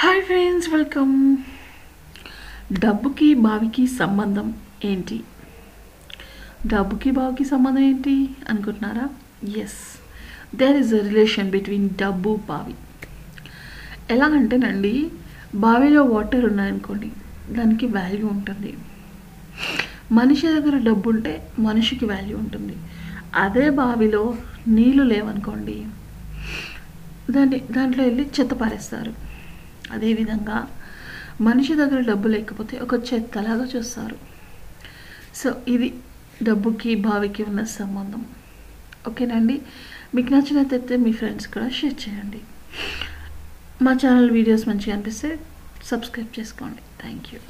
Hi friends welcome డబ్బుకి బావికి సంబంధం ఏంటి? డబ్బుకి బావికి సంబంధం ఏంటి అనుకుంటున్నారా? Yes there is a relation between డబ్బు బావి. ఎలా అంటేనండి బావిలో వాటర్ ఉన్నాయనుకోండి దానికి వాల్యూ ఉంటుంది. మనిషి దగ్గర డబ్బు ఉంటే మనిషికి వాల్యూ ఉంటుంది. అదే బావిలో నీళ్ళు లేవనుకోండి దాన్ని దాంట్లో వెళ్ళి చెత్త పారేస్తారు. అదేవిధంగా మనిషి దగ్గర డబ్బు లేకపోతే ఒక చెత్తలాగా చూస్తారు. సో ఇది డబ్బుకి బావికి ఉన్న సంబంధం. ఓకేనండి? మీకు నచ్చినట్లయితే మీ ఫ్రెండ్స్ కూడా షేర్ చేయండి. మా ఛానల్ వీడియోస్ మంచిగా అనిపిస్తే సబ్స్క్రైబ్ చేసుకోండి. Thank you.